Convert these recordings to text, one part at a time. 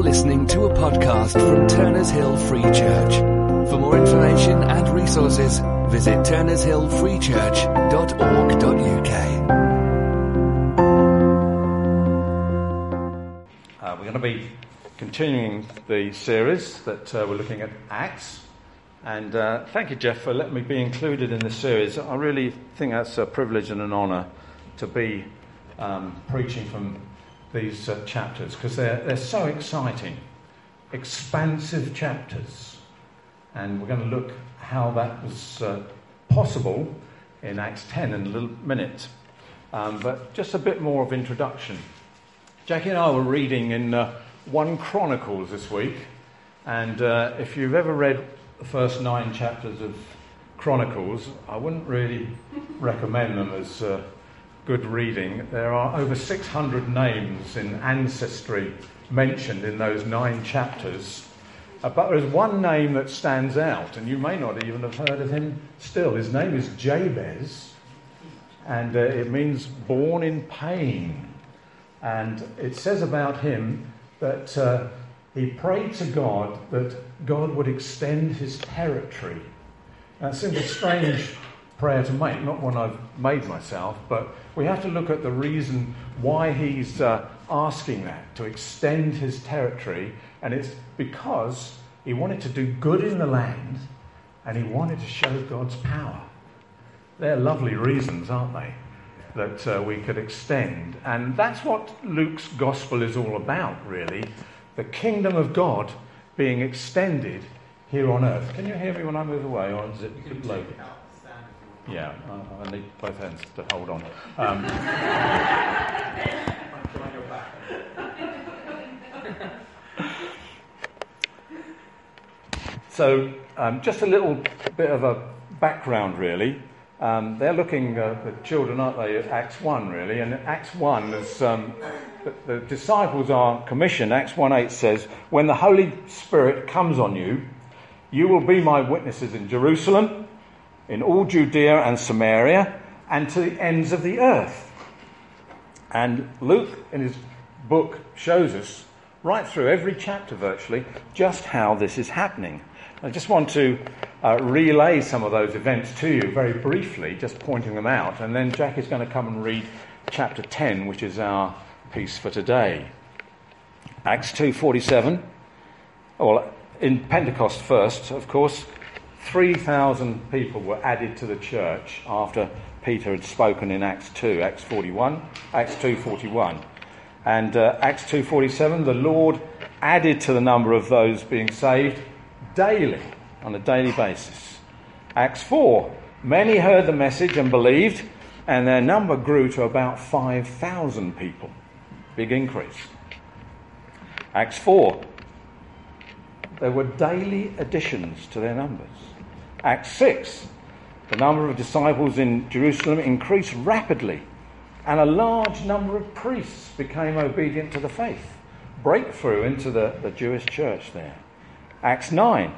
You're listening to a podcast from Turners Hill Free Church. For more information and resources, visit turnershillfreechurch.org.uk. Uh, we're going to be continuing the series that uh, we're looking at Acts. And uh, thank you, Jeff, for letting me be included in this series. I really think that's a privilege and an honour to be um, preaching from these uh, chapters because they're, they're so exciting, expansive chapters. And we're going to look how that was uh, possible in Acts 10 in a little minute. Um, but just a bit more of introduction. Jackie and I were reading in uh, 1 Chronicles this week, and uh, if you've ever read the first nine chapters of Chronicles, I wouldn't really recommend them as uh, good reading. There are over 600 names in ancestry mentioned in those nine chapters. Uh, but there's one name that stands out, and you may not even have heard of him still. His name is Jabez, and uh, it means born in pain. And it says about him that uh, he prayed to God that God would extend his territory. That seems a strange prayer to make, not one I've made myself, but we have to look at the reason why he's uh, asking that, to extend his territory, and it's because he wanted to do good in the land and he wanted to show God's power. They're lovely reasons, aren't they? That uh, we could extend. And that's what Luke's gospel is all about, really. The kingdom of God being extended here on earth. Can you hear me when I move away, or is it low? Yeah, I, I need both hands to hold on. Um, so, um, just a little bit of a background, really. Um, they're looking, uh, the children, aren't they, at Acts 1, really. And Acts 1 is um, the, the disciples are commissioned. Acts 1 8 says, When the Holy Spirit comes on you, you will be my witnesses in Jerusalem in all Judea and Samaria, and to the ends of the earth. And Luke, in his book, shows us right through every chapter virtually just how this is happening. I just want to uh, relay some of those events to you very briefly, just pointing them out, and then Jack is going to come and read chapter 10, which is our piece for today. Acts 2:47. Well, in Pentecost first, of course, 3,000 people were added to the church after Peter had spoken in Acts 2, Acts 41, Acts 2:41. And uh, Acts 2:47, the Lord added to the number of those being saved daily, on a daily basis. Acts 4, many heard the message and believed, and their number grew to about 5,000 people. Big increase. Acts 4, there were daily additions to their numbers. Acts 6, the number of disciples in Jerusalem increased rapidly, and a large number of priests became obedient to the faith. Breakthrough into the, the Jewish church there. Acts 9,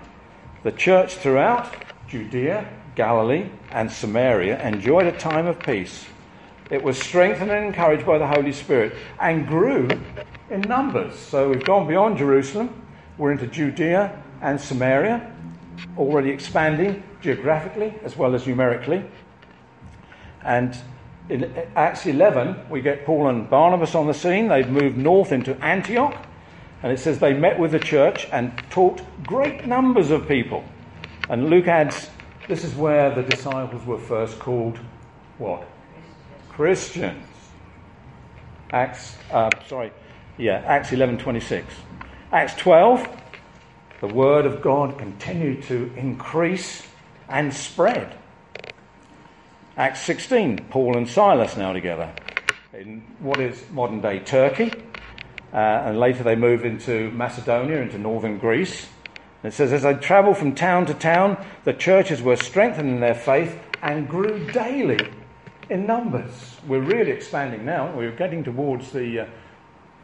the church throughout Judea, Galilee, and Samaria enjoyed a time of peace. It was strengthened and encouraged by the Holy Spirit and grew in numbers. So we've gone beyond Jerusalem, we're into Judea and Samaria, already expanding geographically as well as numerically. And in Acts 11, we get Paul and Barnabas on the scene. They've moved north into Antioch. And it says they met with the church and taught great numbers of people. And Luke adds, this is where the disciples were first called what? Christians. Acts, uh, sorry, yeah, Acts 11:26. Acts 12, the word of God continued to increase and spread. Acts 16, Paul and Silas now together in what is modern day Turkey. Uh, and later they moved into Macedonia, into northern Greece. And it says, as they travelled from town to town, the churches were strengthened in their faith and grew daily in numbers. We're really expanding now. We're getting towards the, uh,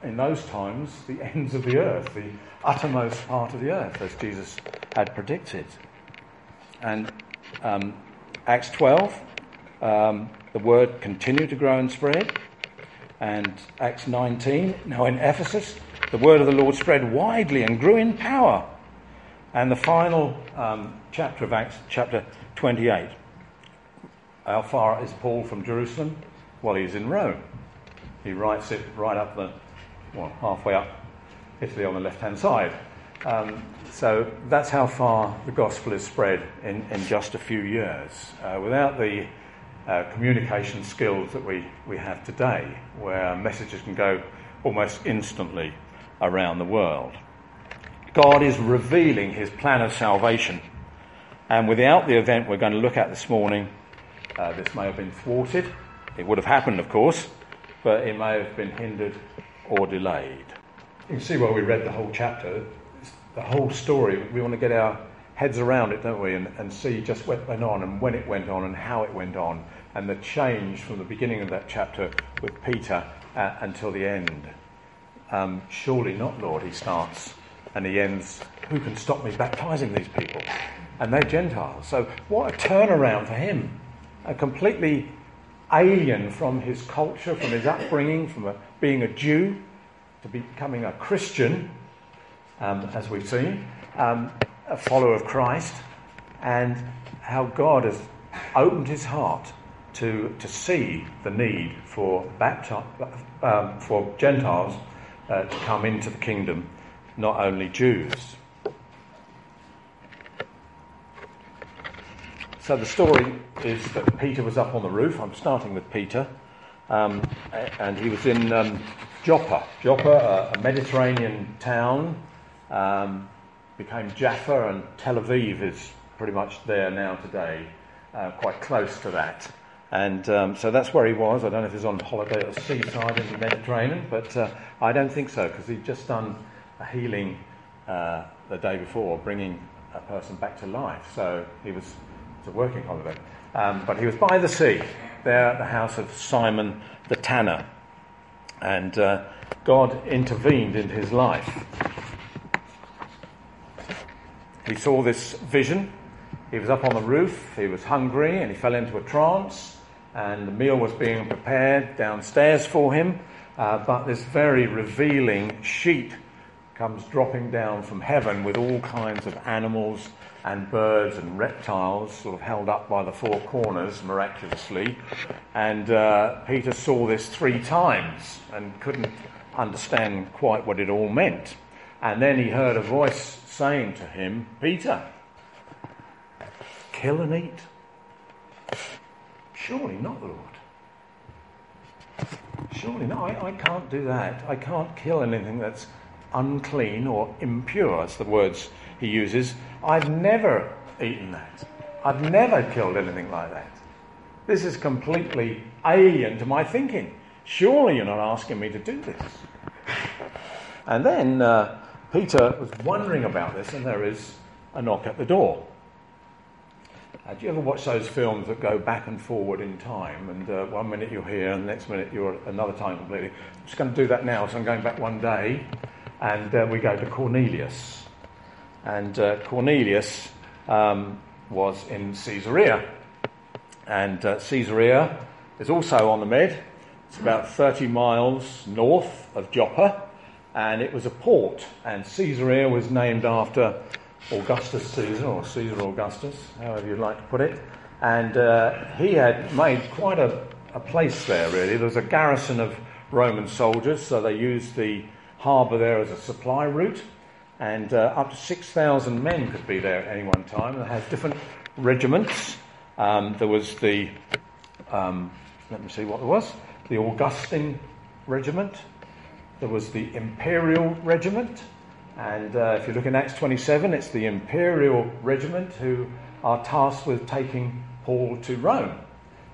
in those times, the ends of the earth, the uttermost part of the earth, as Jesus had predicted. And um, Acts 12, um, the word continued to grow and spread. And Acts 19, now in Ephesus, the word of the Lord spread widely and grew in power. And the final um, chapter of Acts, chapter 28. How far is Paul from Jerusalem? Well, he's in Rome. He writes it right up the, well, halfway up Italy on the left hand side. Um, so that's how far the gospel is spread in, in just a few years. Uh, without the uh, communication skills that we, we have today, where messages can go almost instantly around the world. God is revealing his plan of salvation. And without the event we're going to look at this morning, uh, this may have been thwarted. It would have happened, of course, but it may have been hindered or delayed. You can see why we read the whole chapter, it's the whole story. We want to get our heads around it, don't we, and, and see just what went on and when it went on and how it went on, and the change from the beginning of that chapter with Peter uh, until the end. Um, surely not, Lord, he starts, and he ends, Who can stop me baptizing these people? And they're Gentiles. So, what a turnaround for him. A completely alien from his culture, from his upbringing, from a, being a Jew to becoming a Christian, um, as we've seen, um, a follower of Christ, and how God has opened his heart to, to see the need for, um, for Gentiles uh, to come into the kingdom, not only Jews. So the story is that Peter was up on the roof. I'm starting with Peter. Um, and he was in um, Joppa. Joppa, a, a Mediterranean town, um, became Jaffa, and Tel Aviv is pretty much there now today, uh, quite close to that. And um, so that's where he was. I don't know if he was on holiday at the seaside in the Mediterranean, but uh, I don't think so because he'd just done a healing uh, the day before, bringing a person back to life. So he was it's a working holiday. Um, but he was by the sea, there at the house of Simon the tanner. And uh, God intervened in his life. He saw this vision. He was up on the roof, he was hungry, and he fell into a trance and the meal was being prepared downstairs for him. Uh, but this very revealing sheet comes dropping down from heaven with all kinds of animals and birds and reptiles sort of held up by the four corners miraculously. And uh, Peter saw this three times and couldn't understand quite what it all meant. And then he heard a voice saying to him, Peter, kill and eat. Surely not, Lord. Surely not. I, I can't do that. I can't kill anything that's unclean or impure. That's the words he uses. I've never eaten that. I've never killed anything like that. This is completely alien to my thinking. Surely you're not asking me to do this. And then uh, Peter was wondering about this, and there is a knock at the door. Uh, do you ever watch those films that go back and forward in time? And uh, one minute you're here, and the next minute you're another time completely. I'm just going to do that now. So I'm going back one day, and uh, we go to Cornelius. And uh, Cornelius um, was in Caesarea. And uh, Caesarea is also on the Med. It's about 30 miles north of Joppa. And it was a port. And Caesarea was named after Augustus Caesar, or Caesar Augustus, however you'd like to put it. And uh, he had made quite a, a place there, really. There was a garrison of Roman soldiers, so they used the harbour there as a supply route. And uh, up to 6,000 men could be there at any one time. They had different regiments. Um, there was the, um, let me see what there was, the Augustan regiment. There was the Imperial regiment. And uh, if you look in Acts 27, it's the imperial regiment who are tasked with taking Paul to Rome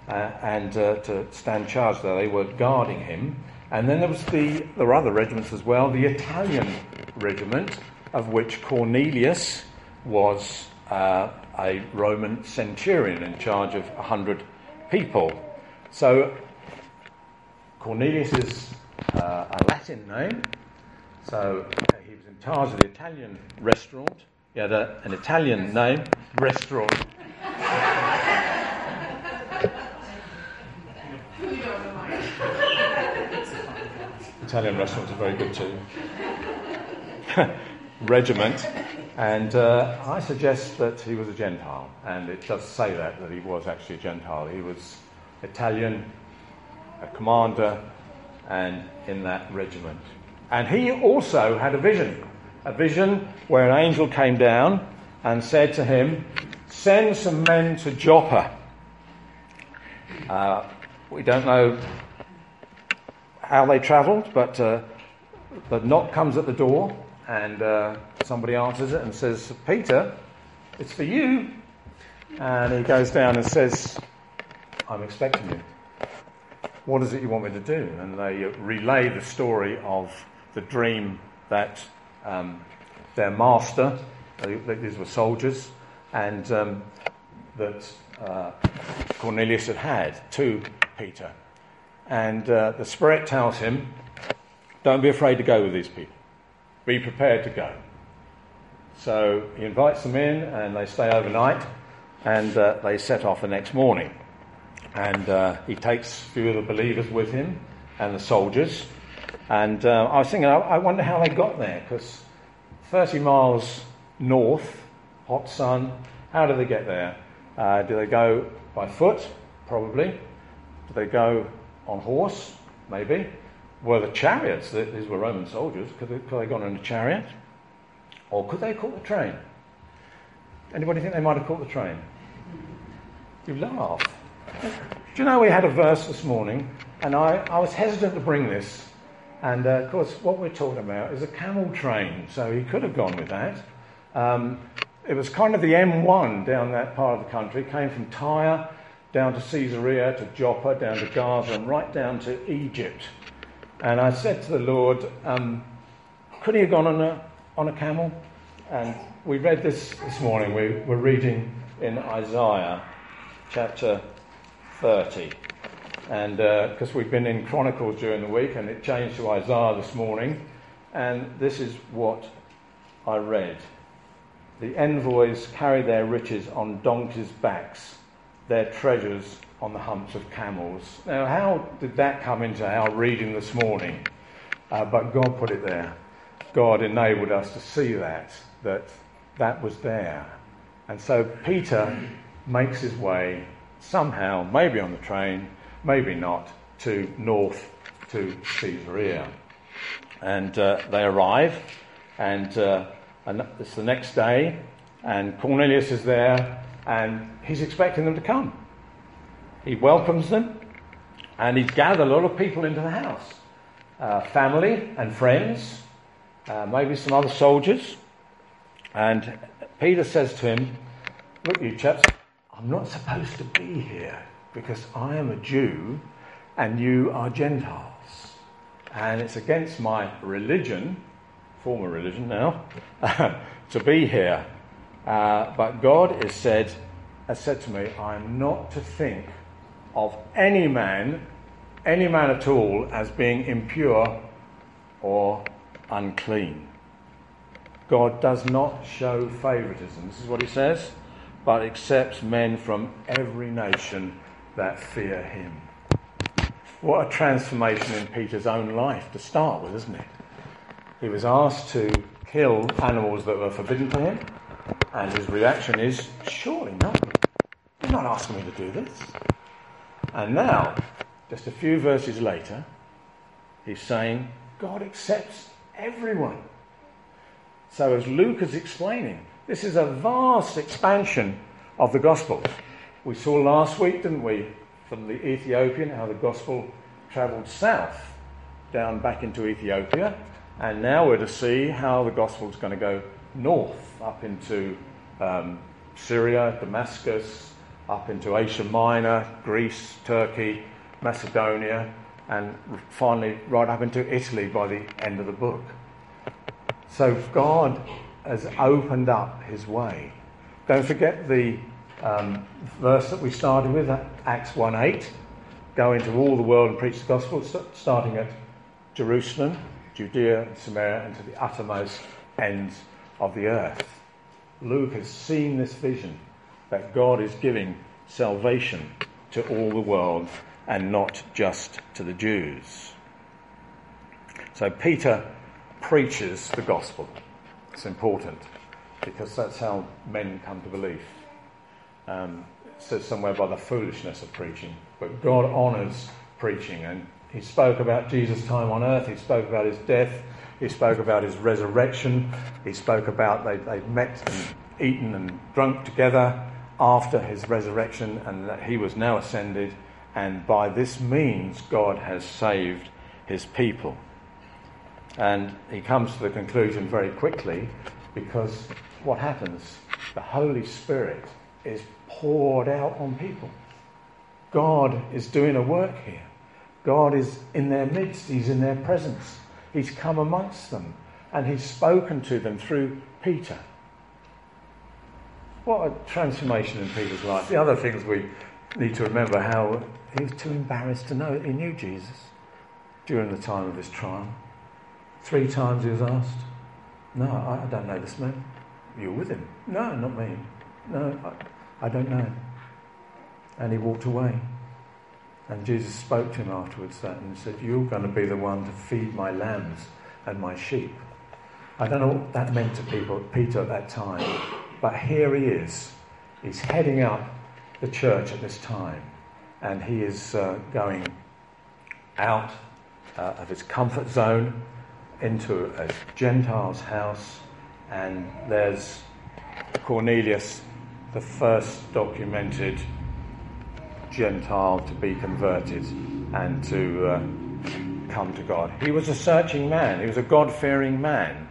uh, and uh, to stand charge there. They were guarding him. And then there was the there were other regiments as well. The Italian regiment, of which Cornelius was uh, a Roman centurion in charge of hundred people. So Cornelius is uh, a Latin name. So he was in charge of the Italian restaurant. He had a, an Italian name, restaurant. Italian restaurants are very good too. regiment. And uh, I suggest that he was a Gentile. And it does say that, that he was actually a Gentile. He was Italian, a commander, and in that regiment. And he also had a vision a vision where an angel came down and said to him, Send some men to Joppa. Uh, we don't know how they travelled, but uh, the knock comes at the door, and uh, somebody answers it and says, Peter, it's for you. And he goes down and says, I'm expecting you. What is it you want me to do? And they relay the story of the dream that um, their master, these were soldiers, and um, that uh, Cornelius had had to Peter. And uh, the Spirit tells him, don't be afraid to go with these people. Be prepared to go. So he invites them in, and they stay overnight, and uh, they set off the next morning. And uh, he takes a few of the believers with him and the soldiers. And uh, I was thinking, I wonder how they got there, because 30 miles north, hot sun, how do they get there? Uh, do they go by foot? Probably. Do they go on horse? Maybe. Were the chariots, these were Roman soldiers, could they, could they have gone in a chariot? Or could they have caught the train? Anybody think they might have caught the train? You laugh. Do you know we had a verse this morning, and I, I was hesitant to bring this and uh, of course, what we're talking about is a camel train, so he could have gone with that. Um, it was kind of the M1 down that part of the country, came from Tyre down to Caesarea, to Joppa, down to Gaza, and right down to Egypt. And I said to the Lord, um, could he have gone on a, on a camel? And we read this this morning. We were reading in Isaiah chapter 30. And because uh, we've been in Chronicles during the week, and it changed to Isaiah this morning, and this is what I read. The envoys carry their riches on donkeys' backs, their treasures on the humps of camels. Now, how did that come into our reading this morning? Uh, but God put it there. God enabled us to see that, that that was there. And so Peter makes his way somehow, maybe on the train, maybe not, to north to Caesarea. And uh, they arrive, and, uh, and it's the next day, and Cornelius is there, and he's expecting them to come. He welcomes them, and he's gathered a lot of people into the house uh, family and friends, uh, maybe some other soldiers. And Peter says to him, Look, you chaps, I'm not supposed to be here because I am a Jew and you are Gentiles. And it's against my religion, former religion now, to be here. Uh, but God has said, has said to me, I am not to think of any man, any man at all, as being impure or unclean. God does not show favoritism. This is what he says, but accepts men from every nation that fear him. What a transformation in Peter's own life to start with, isn't it? He was asked to kill animals that were forbidden to him, and his reaction is, Surely not. You're not asking me to do this. And now, just a few verses later, he's saying, God accepts everyone. So, as Luke is explaining, this is a vast expansion of the gospel. We saw last week, didn't we, from the Ethiopian, how the gospel travelled south down back into Ethiopia. And now we're to see how the gospel is going to go north up into um, Syria, Damascus, up into Asia Minor, Greece, Turkey, Macedonia, and finally right up into Italy by the end of the book. So God has opened up his way. Don't forget the um, verse that we started with, Acts 1:8. Go into all the world and preach the gospel, starting at Jerusalem, Judea, Samaria, and to the uttermost ends of the earth. Luke has seen this vision that God is giving salvation to all the world and not just to the Jews. So Peter preaches the gospel. It's important because that's how men come to belief. Um, it says somewhere by the foolishness of preaching, but God honours preaching, and He spoke about Jesus' time on earth. He spoke about His death. He spoke about His resurrection. He spoke about they they met and eaten and drunk together after His resurrection, and that He was now ascended. And by this means, God has saved His people. And he comes to the conclusion very quickly because what happens? The Holy Spirit is poured out on people. God is doing a work here. God is in their midst, He's in their presence. He's come amongst them and He's spoken to them through Peter. What a transformation in Peter's life. The other things we need to remember how he was too embarrassed to know he knew Jesus during the time of his trial. Three times he was asked, No, I, don't know this man. You're with him? No, not me. No, I, I don't know. And he walked away. And Jesus spoke to him afterwards that and said, You're going to be the one to feed my lambs and my sheep. I don't know what that meant to people, Peter at that time, but here he is. He's heading up the church at this time, and he is uh, going out uh, of his comfort zone into a Gentile's house, and there's Cornelius, the first documented Gentile to be converted and to uh, come to God. He was a searching man, he was a God fearing man.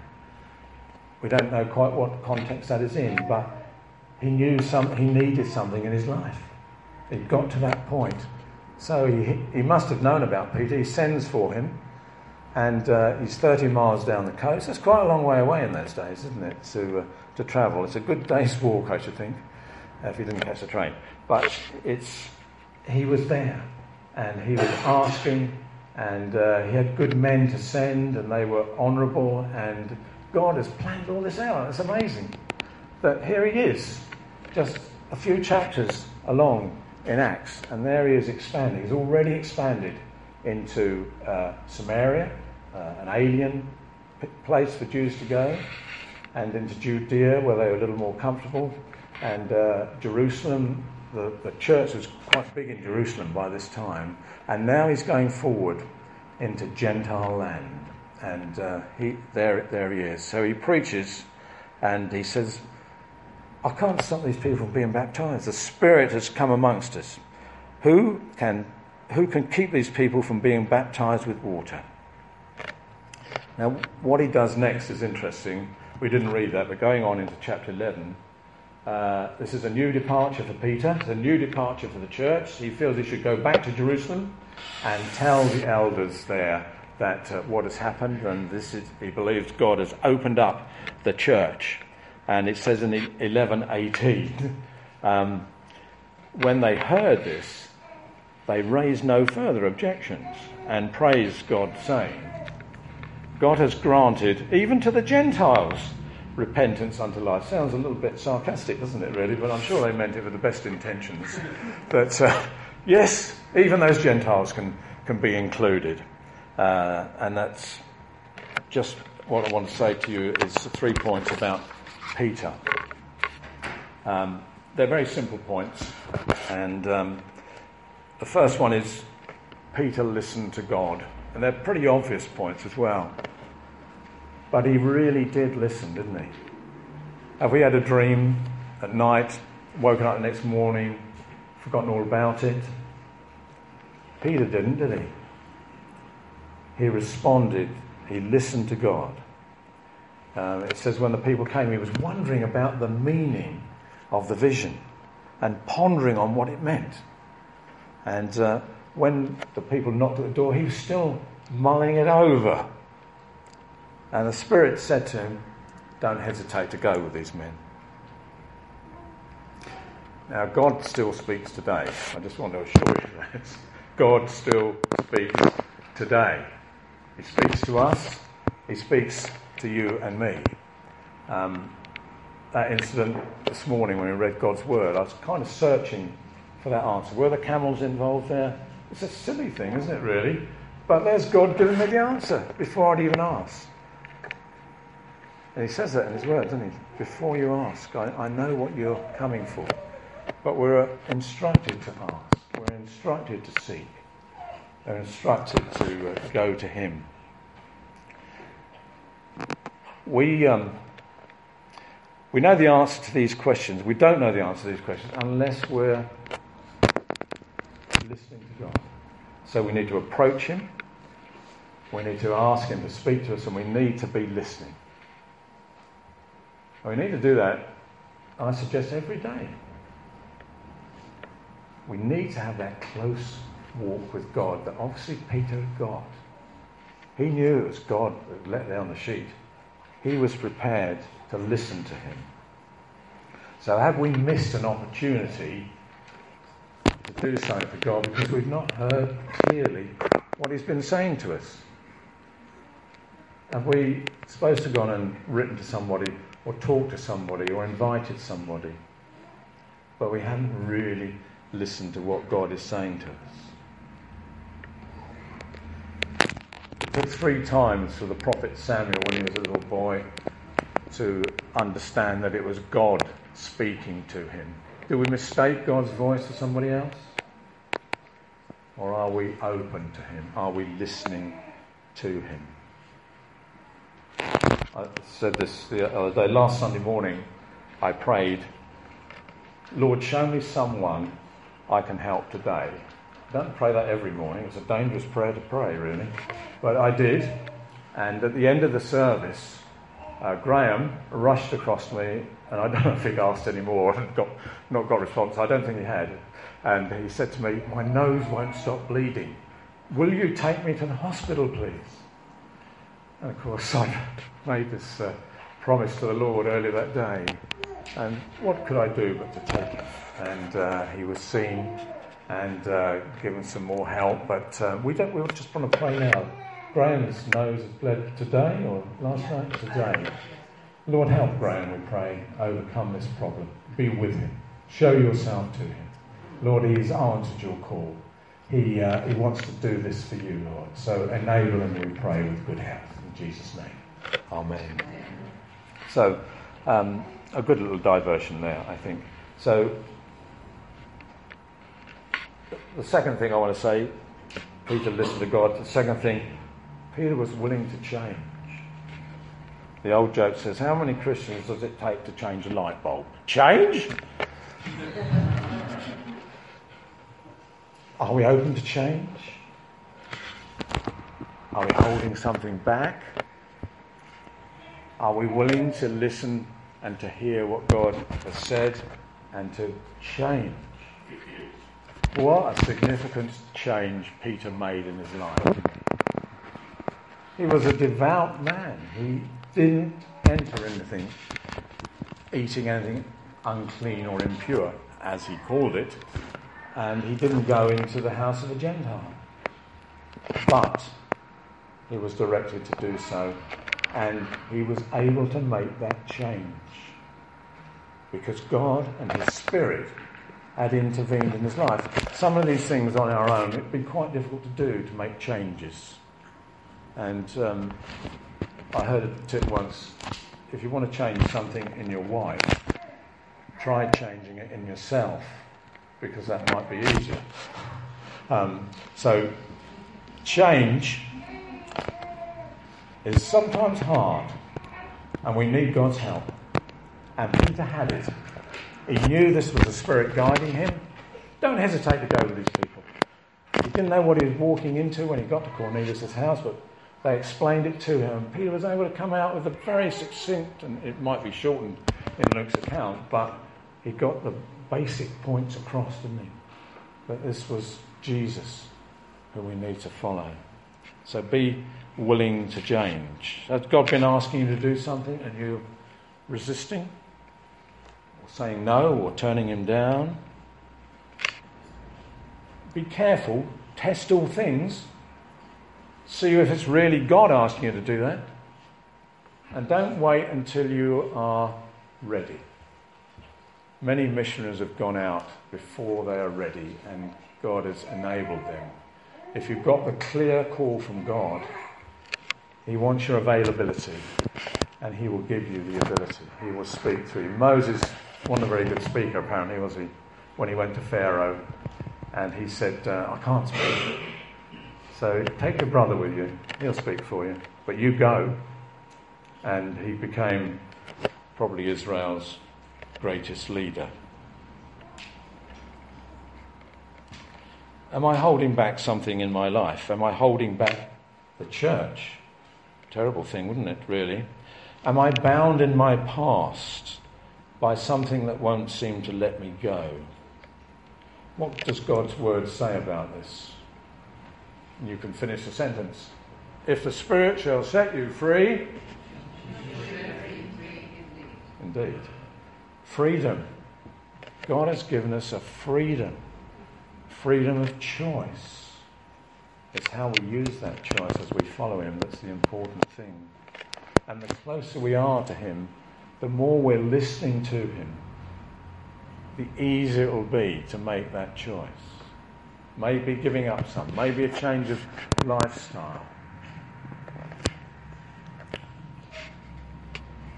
We don't know quite what context that is in, but he knew some, he needed something in his life. It got to that point. So he, he must have known about Peter. He sends for him and uh, he's 30 miles down the coast. That's quite a long way away in those days, isn't it, to, uh, to travel? It's a good day's walk, I should think, if he didn't catch the train. But it's, he was there, and he was asking, and uh, he had good men to send, and they were honourable, and God has planned all this out. It's amazing that here he is, just a few chapters along in Acts, and there he is expanding. He's already expanded into uh, Samaria, uh, an alien place for Jews to go, and into Judea, where they were a little more comfortable, and uh, Jerusalem. The, the church was quite big in Jerusalem by this time, and now he's going forward into Gentile land, and uh, he there there he is. So he preaches, and he says, "I can't stop these people from being baptized. The Spirit has come amongst us. Who can who can keep these people from being baptized with water?" Now, what he does next is interesting. We didn't read that, but going on into chapter 11, uh, this is a new departure for Peter. It's a new departure for the church. He feels he should go back to Jerusalem and tell the elders there that uh, what has happened, and this is, he believes God has opened up the church. And it says in 11:18, um, when they heard this, they raised no further objections and praised God, saying, God has granted, even to the Gentiles, repentance unto life. Sounds a little bit sarcastic, doesn't it, really? But I'm sure they meant it with the best intentions. But uh, yes, even those Gentiles can, can be included. Uh, and that's just what I want to say to you is three points about Peter. Um, they're very simple points. And um, the first one is Peter listened to God. And they're pretty obvious points as well. But he really did listen, didn't he? Have we had a dream at night, woken up the next morning, forgotten all about it? Peter didn't, did he? He responded, he listened to God. Uh, it says when the people came, he was wondering about the meaning of the vision and pondering on what it meant. And uh, when the people knocked at the door, he was still mulling it over. And the Spirit said to him, Don't hesitate to go with these men. Now, God still speaks today. I just want to assure you that. God still speaks today. He speaks to us, He speaks to you and me. Um, that incident this morning when we read God's Word, I was kind of searching for that answer. Were the camels involved there? It's a silly thing, isn't it, really? But there's God giving me the answer before I'd even ask. And he says that in his words, doesn't he? Before you ask, I, I know what you're coming for. But we're instructed to ask, we're instructed to seek, we're instructed to uh, go to him. We, um, we know the answer to these questions. We don't know the answer to these questions unless we're listening to God. So we need to approach Him, we need to ask Him to speak to us, and we need to be listening. And we need to do that, I suggest, every day. We need to have that close walk with God that obviously Peter got. He knew it was God that let down the sheet. He was prepared to listen to him. So, have we missed an opportunity to do something for God because we've not heard clearly what He's been saying to us? Have we supposed to have gone and written to somebody or talked to somebody or invited somebody, but we haven't really listened to what God is saying to us? It took three times for the prophet Samuel when he was a little boy to understand that it was God speaking to him. Do we mistake God's voice for somebody else? Or are we open to Him? Are we listening to Him? I said this the other day. Last Sunday morning, I prayed, Lord, show me someone I can help today. Don't pray that every morning. It's a dangerous prayer to pray, really. But I did. And at the end of the service, uh, Graham rushed across me, and I don't think he asked any more, and got, not got response. I don't think he had. And he said to me, My nose won't stop bleeding. Will you take me to the hospital, please? And of course, I made this uh, promise to the Lord earlier that day. And what could I do but to take him? And uh, he was seen and uh, given some more help. But uh, we don't. We just want to pray now. Graham's nose has bled today or last night? Today. Lord, help Graham, we pray, overcome this problem. Be with him. Show yourself to him. Lord, he has answered your call. He, uh, he wants to do this for you, Lord. So enable him, we pray, with good health. Jesus' name. Amen. So, um, a good little diversion there, I think. So, the second thing I want to say, Peter listened to God. The second thing, Peter was willing to change. The old joke says, How many Christians does it take to change a light bulb? Change? Are we open to change? Are we holding something back? Are we willing to listen and to hear what God has said and to change? What a significant change Peter made in his life. He was a devout man. He didn't enter anything, eating anything unclean or impure, as he called it, and he didn't go into the house of a Gentile. But he was directed to do so, and he was able to make that change because God and His Spirit had intervened in his life. Some of these things on our own, it'd be quite difficult to do to make changes. And um, I heard a tip once if you want to change something in your wife, try changing it in yourself because that might be easier. Um, so, change is sometimes hard, and we need God's help. And Peter had it. He knew this was the Spirit guiding him. Don't hesitate to go with these people. He didn't know what he was walking into when he got to Cornelius' house, but they explained it to him. And Peter was able to come out with a very succinct, and it might be shortened in Luke's account, but he got the basic points across, didn't he? That this was Jesus who we need to follow. So be willing to change. Has God been asking you to do something and you're resisting? Or saying no or turning him down? Be careful, test all things, see if it's really God asking you to do that. And don't wait until you are ready. Many missionaries have gone out before they are ready, and God has enabled them. If you've got the clear call from God, He wants your availability. and he will give you the ability. He will speak through you. Moses wasn't a very good speaker, apparently, was he? When he went to Pharaoh and he said, uh, I can't speak. So take your brother with you, he'll speak for you. But you go. And he became probably Israel's greatest leader. Am I holding back something in my life? Am I holding back the church? Terrible thing, wouldn't it, really? Am I bound in my past by something that won't seem to let me go? What does God's word say about this? You can finish the sentence. If the Spirit shall set you free, indeed. Freedom. God has given us a freedom, freedom of choice. It's how we use that choice as we follow Him that's the important thing. And the closer we are to Him, the more we're listening to Him, the easier it will be to make that choice. Maybe giving up some, maybe a change of lifestyle.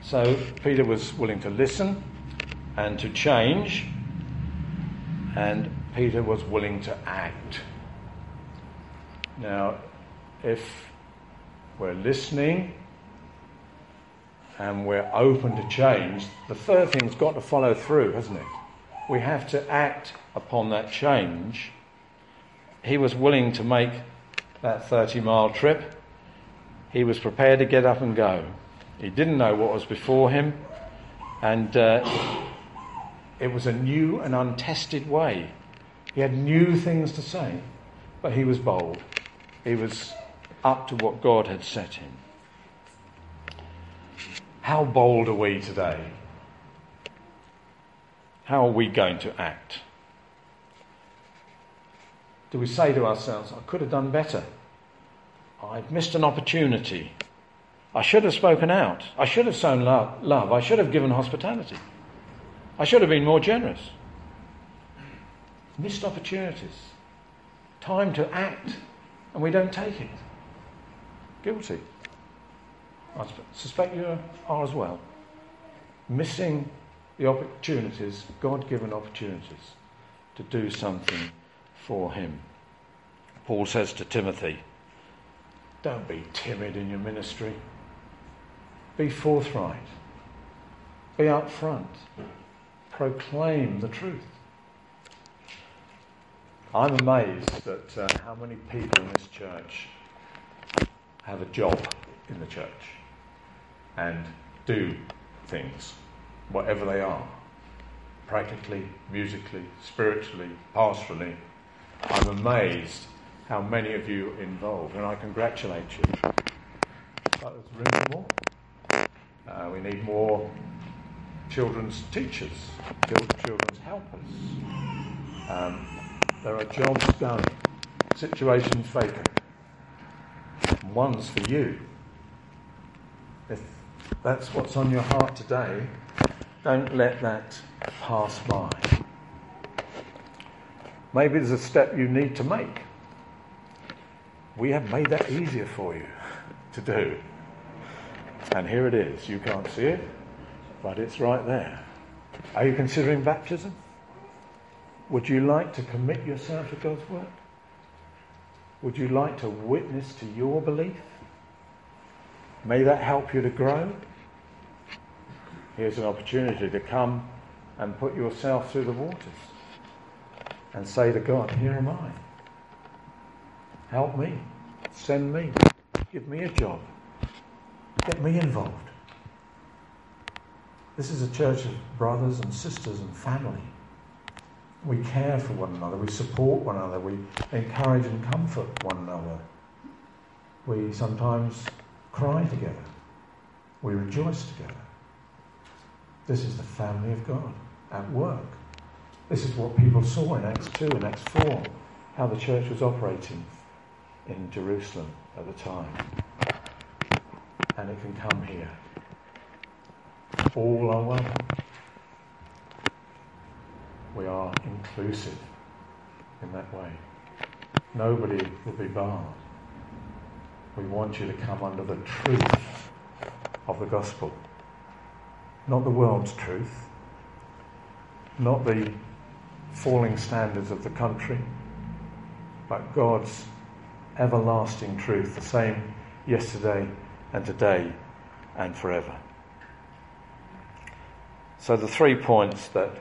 So Peter was willing to listen and to change, and Peter was willing to act. Now, if we're listening and we're open to change, the third thing's got to follow through, hasn't it? We have to act upon that change. He was willing to make that 30 mile trip. He was prepared to get up and go. He didn't know what was before him, and uh, it was a new and untested way. He had new things to say, but he was bold. He was up to what God had set him. How bold are we today? How are we going to act? Do we say to ourselves, I could have done better? I've missed an opportunity. I should have spoken out. I should have sown love. love. I should have given hospitality. I should have been more generous. Missed opportunities. Time to act, and we don't take it. Guilty. I suspect you are as well. Missing the opportunities, God given opportunities, to do something for Him. Paul says to Timothy, Don't be timid in your ministry. Be forthright. Be upfront. Proclaim the truth. I'm amazed at uh, how many people in this church have a job in the church and do things, whatever they are, practically, musically, spiritually, pastorally. I'm amazed how many of you are involved, and I congratulate you. But there's room for more. Uh, we need more children's teachers, children's helpers. Um, there are jobs going, situations vacant. One's for you. If that's what's on your heart today, don't let that pass by. Maybe there's a step you need to make. We have made that easier for you to do. And here it is. You can't see it, but it's right there. Are you considering baptism? Would you like to commit yourself to God's work? Would you like to witness to your belief? May that help you to grow. Here's an opportunity to come and put yourself through the waters and say to God, Here am I. Help me. Send me. Give me a job. Get me involved. This is a church of brothers and sisters and family. We care for one another, we support one another, we encourage and comfort one another. We sometimes cry together, we rejoice together. This is the family of God at work. This is what people saw in Acts 2 and Acts 4, how the church was operating in Jerusalem at the time and it can come here. All are welcome. We are inclusive in that way. Nobody will be barred. We want you to come under the truth of the gospel. Not the world's truth, not the falling standards of the country, but God's everlasting truth, the same yesterday and today and forever. So, the three points that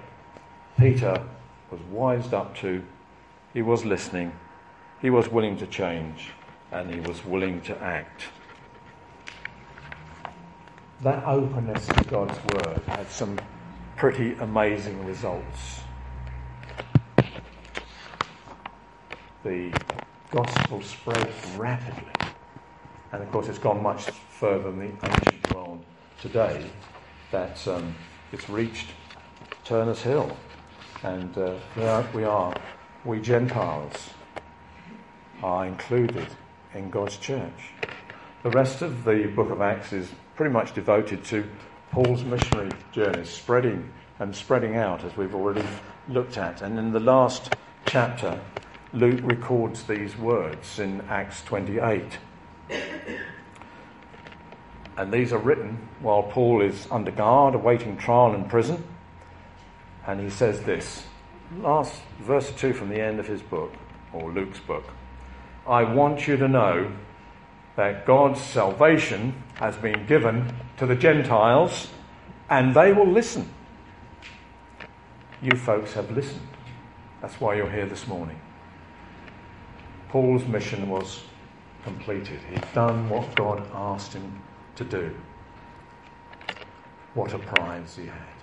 Peter was wised up to, he was listening, he was willing to change, and he was willing to act. That openness to God's word had some pretty amazing results. The gospel spread rapidly. And of course, it's gone much further than the ancient world today that um, it's reached Turner's Hill. And uh, are, we are, we Gentiles are included in God's church. The rest of the book of Acts is pretty much devoted to Paul's missionary journeys, spreading and spreading out, as we've already looked at. And in the last chapter, Luke records these words in Acts 28. And these are written while Paul is under guard, awaiting trial in prison. And he says this last verse 2 from the end of his book, or Luke's book. I want you to know that God's salvation has been given to the Gentiles and they will listen. You folks have listened. That's why you're here this morning. Paul's mission was completed. He'd done what God asked him to do. What a prize he had.